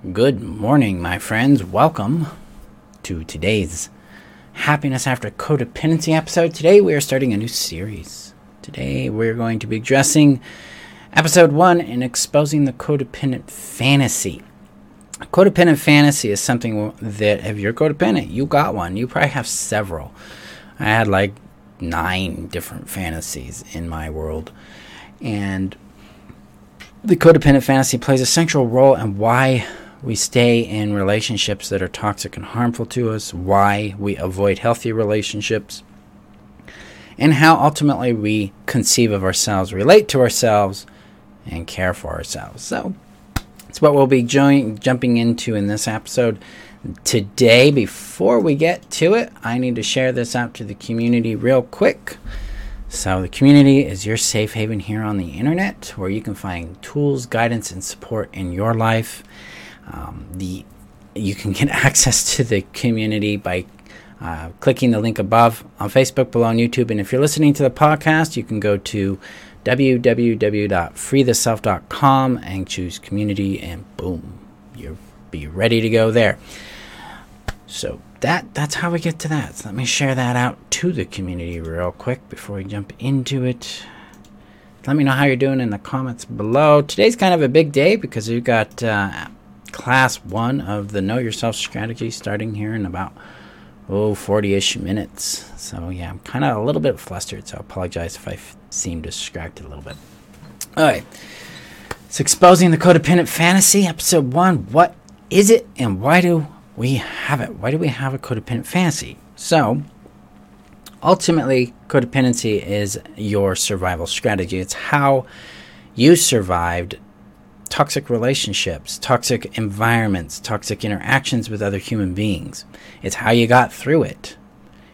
Good morning, my friends. Welcome to today's Happiness After Codependency episode. Today, we are starting a new series. Today, we're going to be addressing episode one and exposing the codependent fantasy. A Codependent fantasy is something that, if you're codependent, you got one. You probably have several. I had like nine different fantasies in my world. And the codependent fantasy plays a central role in why we stay in relationships that are toxic and harmful to us, why we avoid healthy relationships, and how ultimately we conceive of ourselves, relate to ourselves, and care for ourselves. So, it's what we'll be jumping into in this episode. Today, before we get to it, I need to share this out to the community real quick. So, the community is your safe haven here on the internet where you can find tools, guidance, and support in your life. Um, the you can get access to the community by uh, clicking the link above on Facebook, below on YouTube, and if you're listening to the podcast, you can go to www.freetheself.com and choose community, and boom, you'll be ready to go there. So that that's how we get to that. So let me share that out to the community real quick before we jump into it. Let me know how you're doing in the comments below. Today's kind of a big day because we've got uh, class one of the Know Yourself strategy starting here in about oh 40-ish minutes. So yeah, I'm kind of a little bit flustered, so I apologize if I f- seem distracted a little bit. All right. It's exposing the codependent fantasy, episode one. What is it, and why do we have it? Why do we have a codependent fantasy? So, ultimately, codependency is your survival strategy. It's how you survived toxic relationships, toxic environments, toxic interactions with other human beings. It's how you got through it.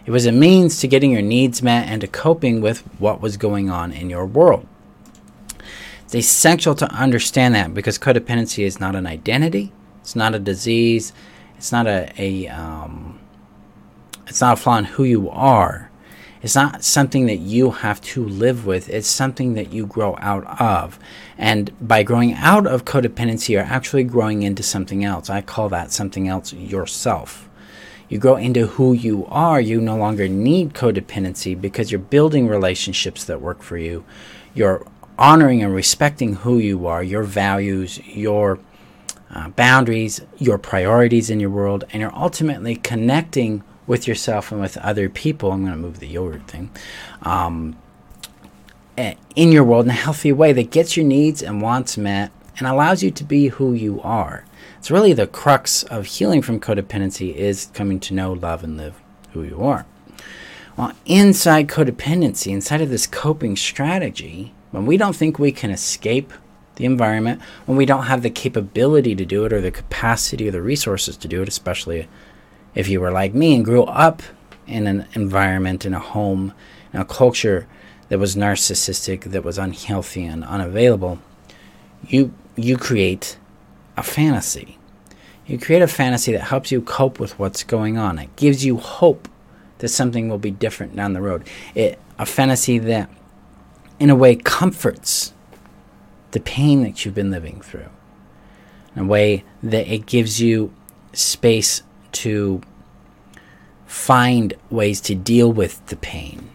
It was a means to getting your needs met and to coping with what was going on in your world. It's essential to understand that because codependency is not an identity, it's not a disease, it's not a, a um, it's not a flaw in who you are. It's not something that you have to live with. It's something that you grow out of. And by growing out of codependency, you're actually growing into something else. I call that something else yourself. You grow into who you are. You no longer need codependency because you're building relationships that work for you. You're honoring and respecting who you are, your values, your uh, boundaries, your priorities in your world, and you're ultimately connecting with yourself and with other people. I'm going to move the yogurt thing. Um, eh, in your world in a healthy way that gets your needs and wants met and allows you to be who you are. It's really the crux of healing from codependency is coming to know, love, and live who you are. Well, inside codependency, inside of this coping strategy, when we don't think we can escape the environment, when we don't have the capability to do it or the capacity or the resources to do it, especially if you were like me and grew up in an environment, in a home, in a culture that was narcissistic, that was unhealthy and unavailable, you you create a fantasy. You create a fantasy that helps you cope with what's going on. It gives you hope that something will be different down the road. It a fantasy that in a way comforts the pain that you've been living through. In a way that it gives you space to find ways to deal with the pain.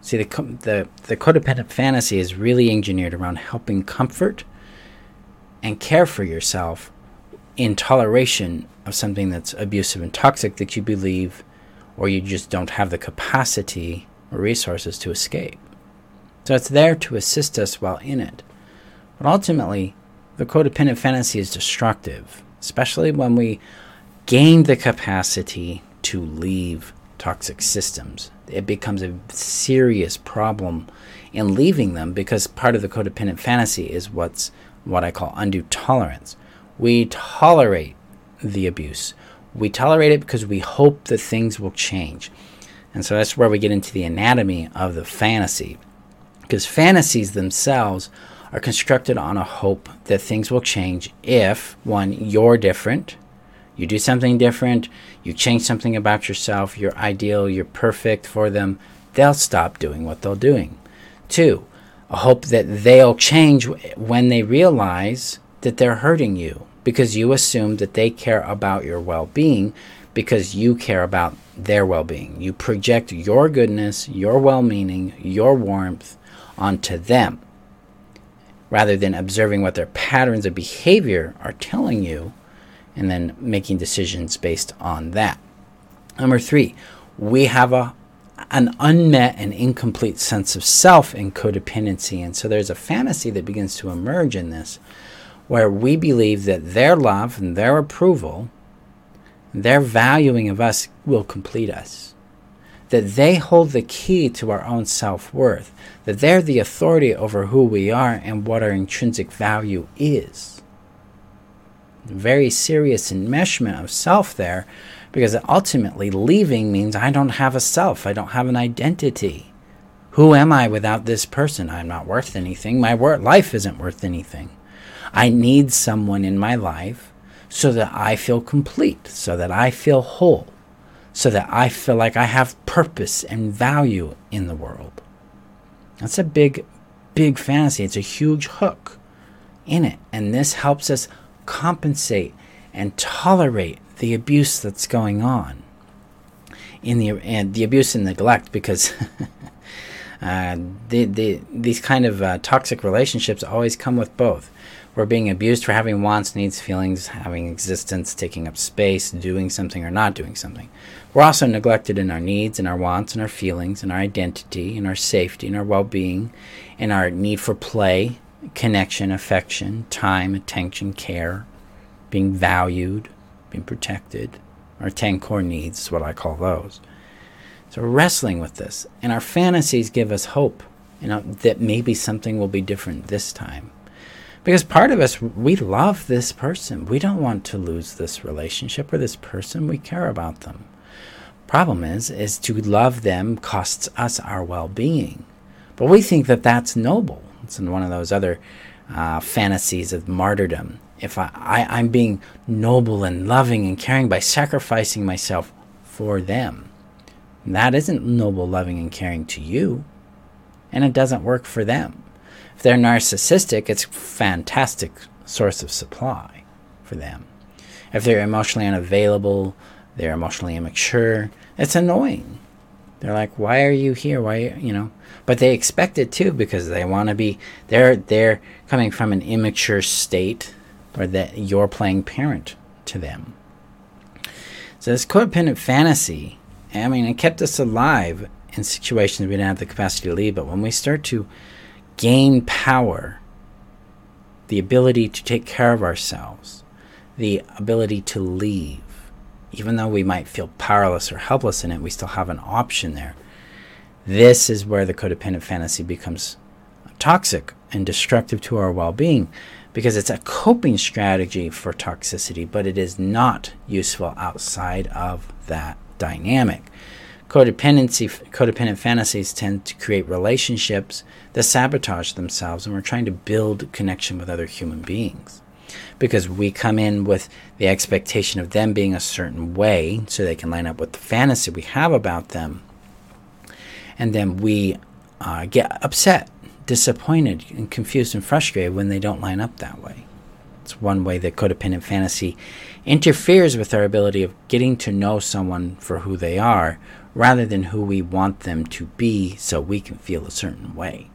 See, the, the, the codependent fantasy is really engineered around helping comfort and care for yourself in toleration of something that's abusive and toxic that you believe or you just don't have the capacity or resources to escape. So it's there to assist us while in it. But ultimately, the codependent fantasy is destructive, especially when we gain the capacity to leave toxic systems. It becomes a serious problem in leaving them because part of the codependent fantasy is what's what I call undue tolerance. We tolerate the abuse. We tolerate it because we hope that things will change. And so that's where we get into the anatomy of the fantasy. Because fantasies themselves are constructed on a hope that things will change if, one, you're different, you do something different, you change something about yourself, you're ideal, you're perfect for them, they'll stop doing what they're doing. Two, a hope that they'll change when they realize that they're hurting you because you assume that they care about your well being because you care about their well being. You project your goodness, your well meaning, your warmth onto them rather than observing what their patterns of behavior are telling you and then making decisions based on that. Number three, we have a an unmet and incomplete sense of self in codependency. And so there's a fantasy that begins to emerge in this where we believe that their love and their approval, their valuing of us will complete us. That they hold the key to our own self worth, that they're the authority over who we are and what our intrinsic value is. Very serious enmeshment of self there because ultimately leaving means I don't have a self, I don't have an identity. Who am I without this person? I'm not worth anything. My wor- life isn't worth anything. I need someone in my life so that I feel complete, so that I feel whole, so that I feel like I have purpose and value in the world. That's a big, big fantasy. It's a huge hook in it. And this helps us compensate and tolerate the abuse that's going on in the and the abuse and neglect because uh, the, the, these kind of uh, toxic relationships always come with both. We're being abused for having wants, needs, feelings, having existence, taking up space, doing something or not doing something. We're also neglected in our needs and our wants and our feelings and our identity and our safety and our well being and our need for play, connection, affection, time, attention, care, being valued, being protected. Our 10 core needs what I call those. So we're wrestling with this. And our fantasies give us hope, you know, that maybe something will be different this time. Because part of us, we love this person. We don't want to lose this relationship or this person. We care about them. Problem is, is to love them costs us our well-being. But we think that that's noble. It's in one of those other uh, fantasies of martyrdom if I, I, I'm being noble and loving and caring by sacrificing myself for them. That isn't noble, loving, and caring to you, and it doesn't work for them. If they're narcissistic, it's fantastic source of supply for them. If they're emotionally unavailable, they're emotionally immature, it's annoying. They're like, "Why are you here? Why, you know?" But they expect it too because they want to be. They're they're coming from an immature state or that you're playing parent to them. So this codependent fantasy, I mean, it kept us alive in situations we didn't have the capacity to leave. But when we start to gain power, the ability to take care of ourselves, the ability to leave, even though we might feel powerless or helpless in it, we still have an option there. This is where the codependent fantasy becomes toxic and destructive to our well being because it's a coping strategy for toxicity, but it is not useful outside of that dynamic. Codependency, codependent fantasies tend to create relationships that sabotage themselves, and we're trying to build connection with other human beings because we come in with the expectation of them being a certain way so they can line up with the fantasy we have about them, and then we uh, get upset disappointed and confused and frustrated when they don't line up that way. It's one way that codependent fantasy interferes with our ability of getting to know someone for who they are rather than who we want them to be so we can feel a certain way.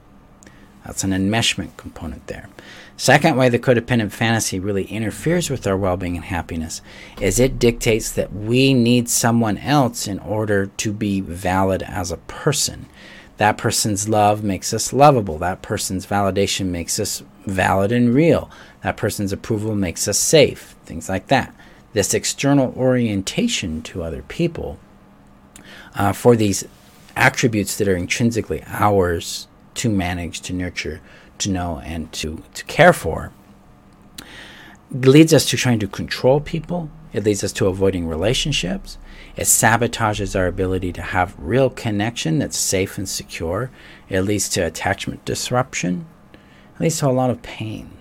That's an enmeshment component there. Second way the codependent fantasy really interferes with our well being and happiness is it dictates that we need someone else in order to be valid as a person. That person's love makes us lovable. That person's validation makes us valid and real. That person's approval makes us safe. Things like that. This external orientation to other people uh, for these attributes that are intrinsically ours to manage, to nurture, to know, and to, to care for leads us to trying to control people. It leads us to avoiding relationships. It sabotages our ability to have real connection that's safe and secure. It leads to attachment disruption. It leads to a lot of pain.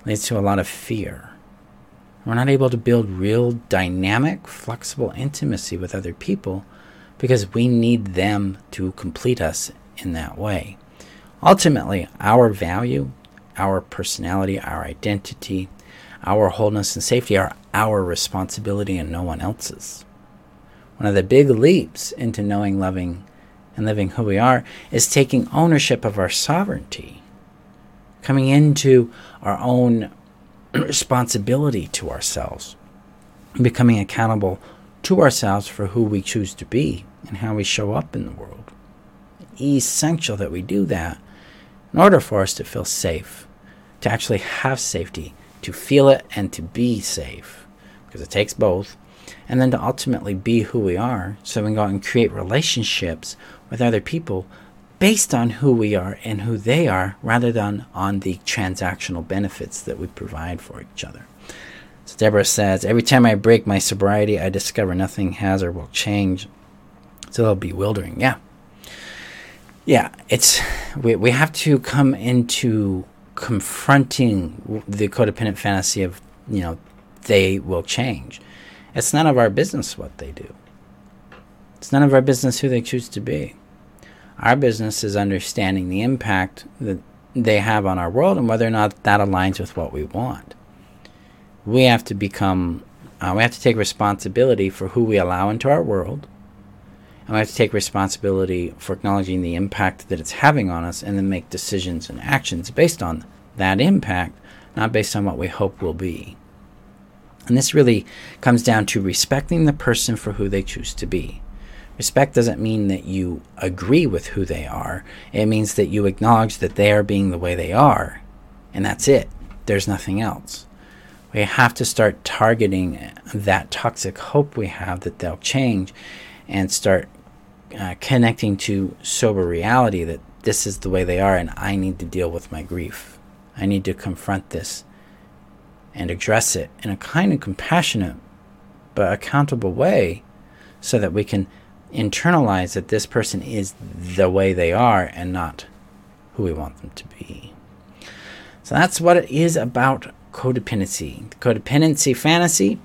It leads to a lot of fear. We're not able to build real dynamic, flexible intimacy with other people because we need them to complete us in that way. Ultimately, our value, our personality, our identity, our wholeness and safety are our responsibility and no one else's. One of the big leaps into knowing, loving, and living who we are is taking ownership of our sovereignty, coming into our own responsibility to ourselves, becoming accountable to ourselves for who we choose to be and how we show up in the world. Essential that we do that in order for us to feel safe, to actually have safety, to feel it and to be safe, because it takes both, and then to ultimately be who we are so we can go out and create relationships with other people based on who we are and who they are rather than on the transactional benefits that we provide for each other. So Deborah says, Every time I break my sobriety, I discover nothing has or will change. It's a little bewildering. Yeah. Yeah, it's we, we have to come into confronting the codependent fantasy of, you know, they will change. It's none of our business what they do. It's none of our business who they choose to be. Our business is understanding the impact that they have on our world and whether or not that aligns with what we want. We have to become, uh, we have to take responsibility for who we allow into our world. And we have to take responsibility for acknowledging the impact that it's having on us and then make decisions and actions based on that impact, not based on what we hope will be. And this really comes down to respecting the person for who they choose to be. Respect doesn't mean that you agree with who they are. It means that you acknowledge that they are being the way they are. And that's it. There's nothing else. We have to start targeting that toxic hope we have that they'll change and start uh, connecting to sober reality that this is the way they are and I need to deal with my grief. I need to confront this and address it in a kind and compassionate but accountable way so that we can internalize that this person is the way they are and not who we want them to be. So that's what it is about codependency. The Codependency fantasy,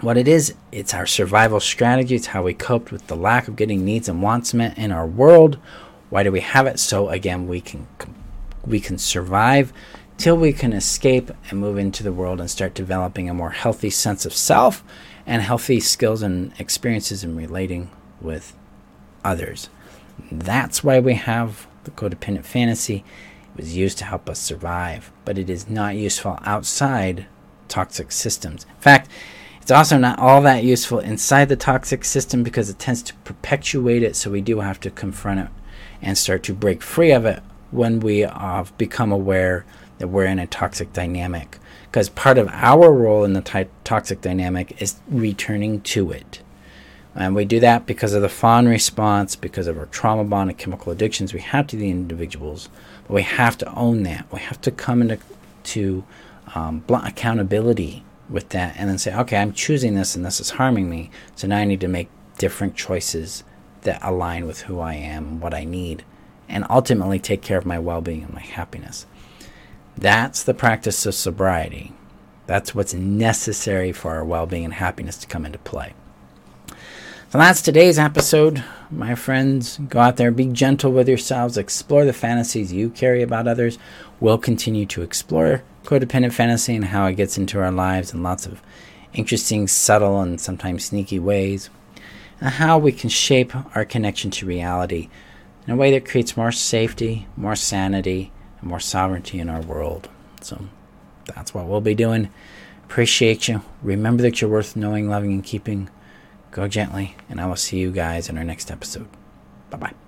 what it is, it's our survival strategy. It's how we coped with the lack of getting needs and wants met in our world. Why do we have it? So again, we can we can survive till we can escape and move into the world and start developing a more healthy sense of self and healthy skills and experiences in relating with others. That's why we have the codependent fantasy. It was used to help us survive, but it is not useful outside toxic systems. In fact, it's also not all that useful inside the toxic system because it tends to perpetuate it, so we do have to confront it and start to break free of it when we have become aware that we're in a toxic dynamic. Because part of our role in the toxic dynamic is returning to it. And we do that because of the fawn response, because of our trauma bond and chemical addictions we have to the individuals. But we have to own that. We have to come into to, um, accountability with that and then say, okay, I'm choosing this and this is harming me. So now I need to make different choices that align with who I am, what I need, and ultimately take care of my well being and my happiness. That's the practice of sobriety. That's what's necessary for our well being and happiness to come into play. So that's today's episode, my friends. Go out there, be gentle with yourselves, explore the fantasies you carry about others. We'll continue to explore codependent fantasy and how it gets into our lives in lots of interesting, subtle, and sometimes sneaky ways, and how we can shape our connection to reality in a way that creates more safety, more sanity, and more sovereignty in our world. So that's what we'll be doing. Appreciate you. Remember that you're worth knowing, loving, and keeping. Go gently, and I will see you guys in our next episode. Bye bye.